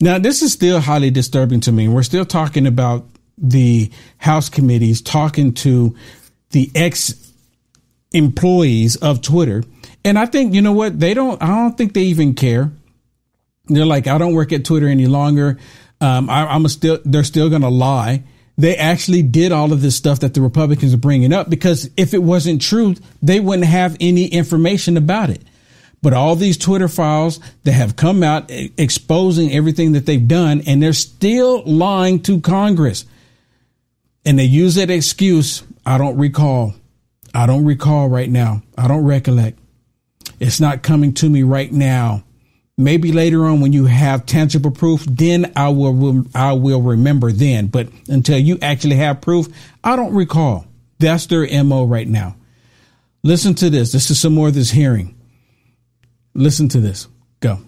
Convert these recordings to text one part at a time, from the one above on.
Now, this is still highly disturbing to me. We're still talking about the House committees talking to the ex employees of Twitter. And I think, you know what? They don't, I don't think they even care. They're like, I don't work at Twitter any longer. Um, I, am still, they're still going to lie. They actually did all of this stuff that the Republicans are bringing up because if it wasn't true, they wouldn't have any information about it. But all these Twitter files that have come out exposing everything that they've done, and they're still lying to Congress. And they use that excuse. I don't recall. I don't recall right now. I don't recollect. It's not coming to me right now. Maybe later on when you have tangible proof, then I will I will remember then. But until you actually have proof, I don't recall. That's their MO right now. Listen to this. This is some more of this hearing. Listen to this. Go.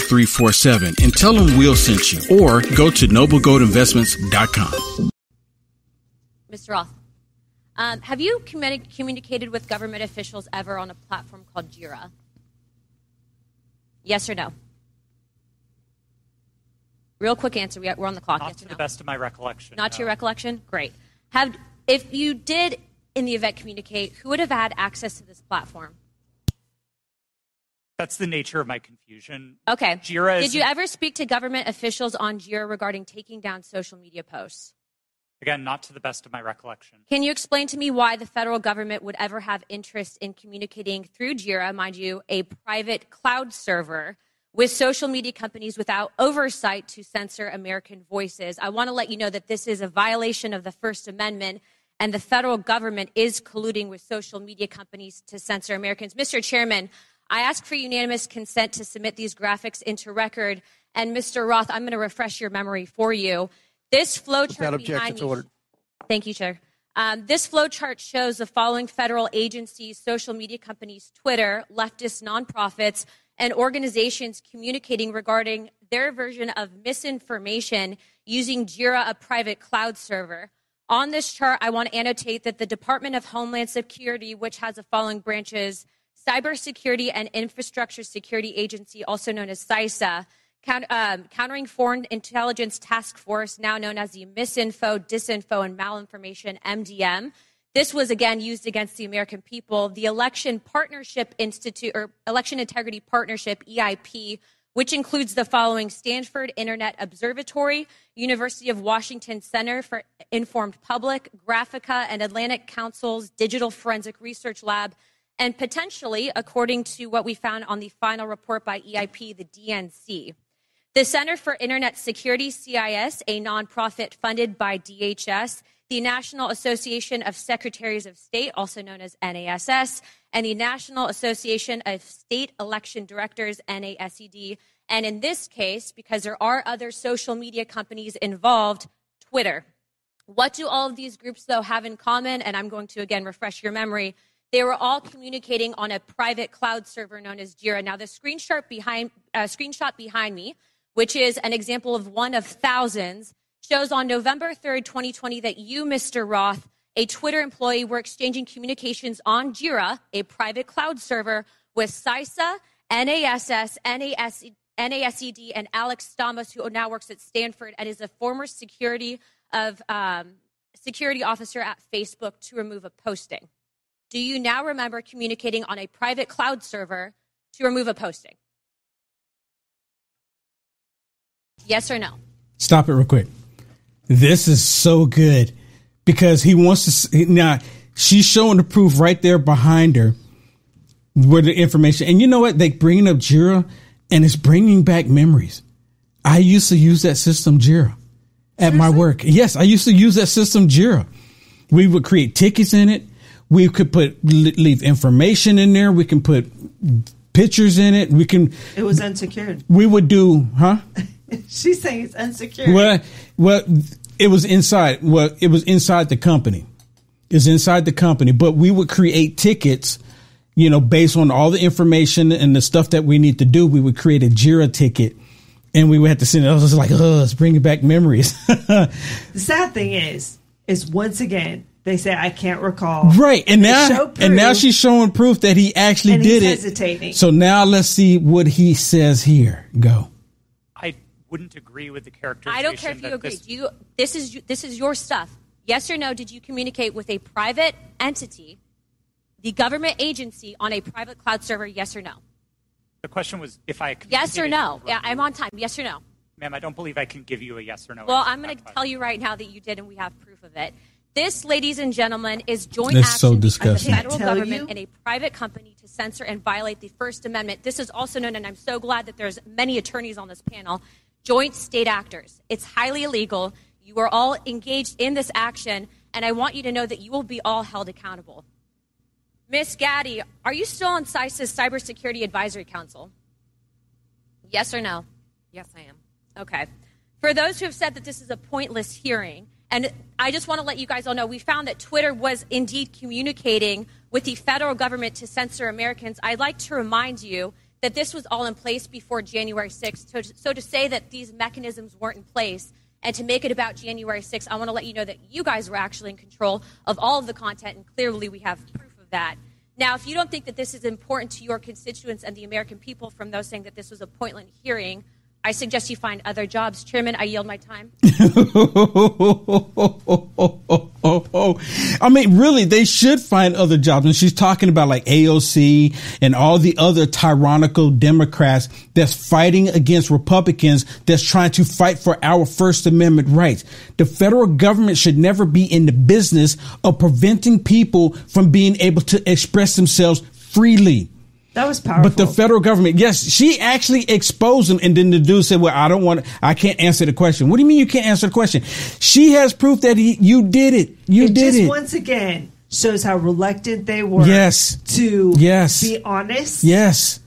5347 and tell them we'll send you or go to noblegoldinvestments.com. Mr. Roth, um, have you communi- communicated with government officials ever on a platform called Jira? Yes or no? Real quick answer. We're on the clock. Not yes to no? the best of my recollection. Not no. to your recollection? Great. Have if you did in the event communicate, who would have had access to this platform? That's the nature of my confusion. Okay. Jira Did you ever speak to government officials on Jira regarding taking down social media posts? Again, not to the best of my recollection. Can you explain to me why the federal government would ever have interest in communicating through Jira, mind you, a private cloud server, with social media companies without oversight to censor American voices? I want to let you know that this is a violation of the First Amendment, and the federal government is colluding with social media companies to censor Americans. Mr. Chairman, I ask for unanimous consent to submit these graphics into record. And Mr. Roth, I'm going to refresh your memory for you. This flowchart behind me. Thank you, Chair. Um, this flowchart shows the following federal agencies, social media companies, Twitter, leftist nonprofits, and organizations communicating regarding their version of misinformation using Jira, a private cloud server. On this chart, I want to annotate that the Department of Homeland Security, which has the following branches Cybersecurity and Infrastructure Security Agency, also known as CISA, count, um, Countering Foreign Intelligence Task Force, now known as the Misinfo, Disinfo, and Malinformation MDM. This was again used against the American people. The Election Partnership Institute or Election Integrity Partnership EIP, which includes the following Stanford Internet Observatory, University of Washington Center for Informed Public, Graphika, and Atlantic Council's Digital Forensic Research Lab, and potentially, according to what we found on the final report by EIP, the DNC. The Center for Internet Security, CIS, a nonprofit funded by DHS, the National Association of Secretaries of State, also known as NASS, and the National Association of State Election Directors, NASED. And in this case, because there are other social media companies involved, Twitter. What do all of these groups, though, have in common? And I'm going to again refresh your memory. They were all communicating on a private cloud server known as Jira. Now, the screenshot behind, uh, screenshot behind me, which is an example of one of thousands, shows on November 3rd, 2020, that you, Mr. Roth, a Twitter employee, were exchanging communications on Jira, a private cloud server, with CISA, NASS, NAS, NASED, and Alex Stamos, who now works at Stanford and is a former security of um, security officer at Facebook, to remove a posting. Do you now remember communicating on a private cloud server to remove a posting? Yes or no? Stop it real quick. This is so good because he wants to. Now, she's showing the proof right there behind her where the information. And you know what? They bringing up Jira and it's bringing back memories. I used to use that system Jira at Seriously? my work. Yes, I used to use that system Jira. We would create tickets in it. We could put leave information in there. We can put pictures in it. We can. It was unsecured. We would do, huh? She's saying it's unsecured. Well, well, it was inside. Well, it was inside the company. It's inside the company, but we would create tickets. You know, based on all the information and the stuff that we need to do, we would create a Jira ticket, and we would have to send it. I was like, oh, it's bringing back memories. the sad thing is, is once again they say I can't recall. right, and They now show and now she's showing proof that he actually And did he's it. hesitating. So now let's see what he says here. Go. I wouldn't agree with the characterization. I don't care if you agree. This, Do you, this is this is your stuff. Yes or no? Did you communicate with a private entity, the government agency, on a private cloud server? Yes or no? the question was if I Yes or no? Yeah. I'm on time. Yes or no? Ma'am, I don't believe I can give you a yes or no. Well, I'm going to tell you right now that you did, and we have proof of it. This, ladies and gentlemen, is joint That's action so between the federal government you. and a private company to censor and violate the First Amendment. This is also known, and I'm so glad that there's many attorneys on this panel, joint state actors. It's highly illegal. You are all engaged in this action, and I want you to know that you will be all held accountable. Miss Gadde, are you still on CISA's Cybersecurity Advisory Council? Yes or no? Yes, I am. Okay. For those who have said that this is a pointless hearing, and I just want to let you guys all know, we found that Twitter was indeed communicating with the federal government to censor Americans. I'd like to remind you that this was all in place before January 6th. So, so to say that these mechanisms weren't in place and to make it about January 6th, I want to let you know that you guys were actually in control of all of the content, and clearly we have proof of that. Now, if you don't think that this is important to your constituents and the American people from those saying that this was a pointless hearing, I suggest you find other jobs. Chairman, I yield my time. I mean, really, they should find other jobs. And she's talking about like AOC and all the other tyrannical Democrats that's fighting against Republicans that's trying to fight for our First Amendment rights. The federal government should never be in the business of preventing people from being able to express themselves freely. That was powerful. But the federal government, yes, she actually exposed them, and then the dude said, "Well, I don't want, I can't answer the question." What do you mean you can't answer the question? She has proof that he, you did it. You it did just it. once again shows how reluctant they were Yes. to Yes. be honest yes,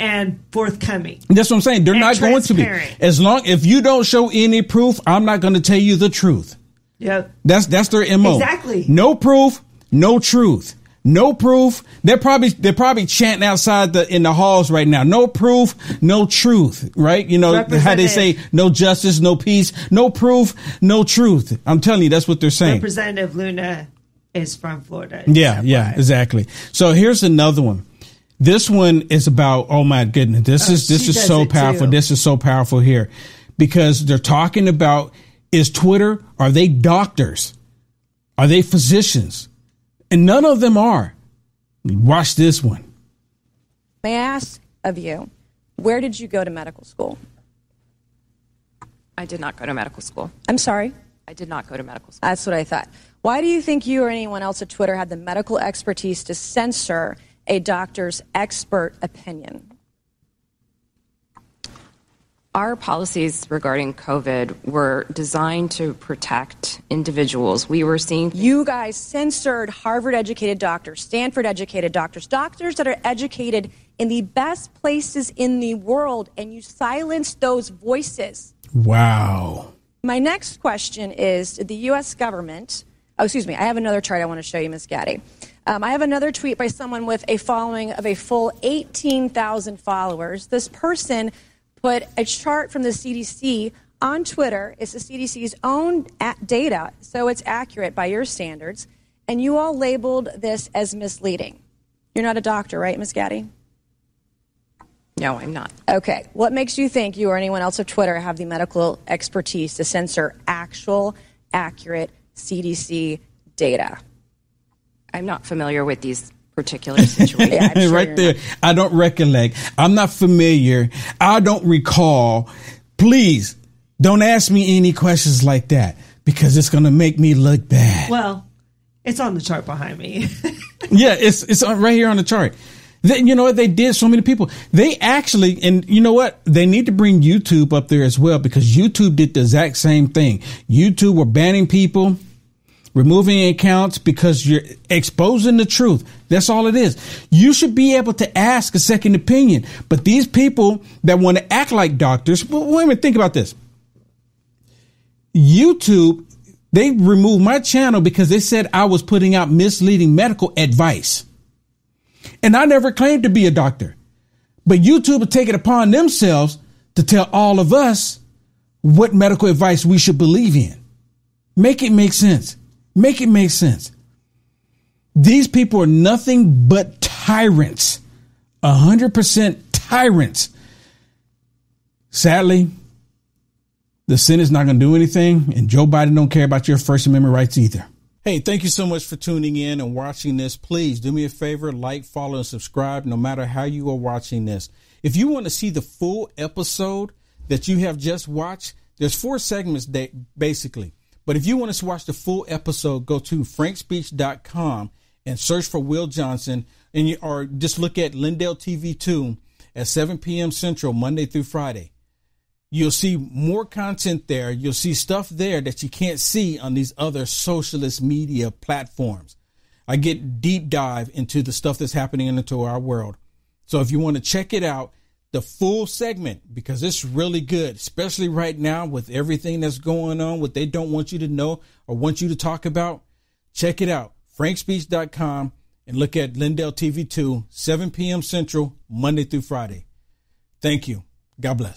and forthcoming. that's what I'm saying. They're And not going to be. As long if you don't show any proof, I'm not going to tell you the truth. Yep. That's that's their mo. Exactly. No proof, no truth. No proof. They're probably they're probably chanting outside the in the halls right now. No proof, no truth. Right? You know how they say no justice, no peace, no proof, no truth. I'm telling you, that's what they're saying. Representative Luna is from Florida. Yeah, yeah, exactly. So here's another one. This one is about oh my goodness. This Oh, is this is so powerful. too. This is so powerful here because they're talking about is Twitter are they doctors? Are they physicians? And none of them are. Watch this one. May I ask of you, where did you go to medical school? I did not go to medical school. I'm sorry. I did not go to medical school. That's what I thought. Why do you think you or anyone else at Twitter had the medical expertise to censor a doctor's expert opinion? Our policies regarding COVID were designed to protect individuals. We were seeing You guys censored Harvard educated doctors, Stanford educated doctors, doctors that are educated in the best places in the world, and you silenced those voices. Wow. My next question is Did the U.S. government, oh, excuse me, I have another chart I want to show you, Ms. Gadde. Um, I have another tweet by someone with a following of a full 18,000 followers. This person put a chart from the CDC on Twitter. It's the CDC's own data, so it's accurate by your standards. And you all labeled this as misleading. You're not a doctor, right, Ms. Gadde? No, I'm not. Okay. What makes you think you or anyone else of Twitter have the medical expertise to censor actual, accurate CDC data? I'm not familiar with these particular situations. Yeah, sure right you're there. I don't recollect. I'm not familiar. I don't recall. Please don't ask me any questions like that because it's going to make me look bad. Well, it's on the chart behind me. Yeah, it's it's right here on the chart. They, you know what? They did so many people. They actually, and you know what? They need to bring YouTube up there as well because YouTube did the exact same thing. YouTube were banning people removing accounts because you're exposing the truth. That's all it is. You should be able to ask a second opinion. But these people that want to act like doctors, well, wait a minute, think about this. YouTube, they removed my channel because they said I was putting out misleading medical advice. And I never claimed to be a doctor. But YouTube will take it upon themselves to tell all of us what medical advice we should believe in. Make it make sense. Make it make sense. These people are nothing but tyrants. A hundred percent tyrants. Sadly, the Senate's not going to do anything, and Joe Biden don't care about your First Amendment rights either. Hey, thank you so much for tuning in and watching this. Please do me a favor, like, follow, and subscribe no matter how you are watching this. If you want to see the full episode that you have just watched, there's four segments basically. But if you want to watch the full episode, go to frankspeech.com and search for Will Johnson, and you, or just look at Lindell TV 2 at 7 p.m. Central, Monday through Friday. You'll see more content there. You'll see stuff there that you can't see on these other socialist media platforms. I get deep dive into the stuff that's happening into our world. So if you want to check it out, the full segment because it's really good, especially right now with everything that's going on, what they don't want you to know or want you to talk about. Check it out, frankspeech.com, and look at Lindell TV 2, 7 p.m. Central, Monday through Friday. Thank you. God bless.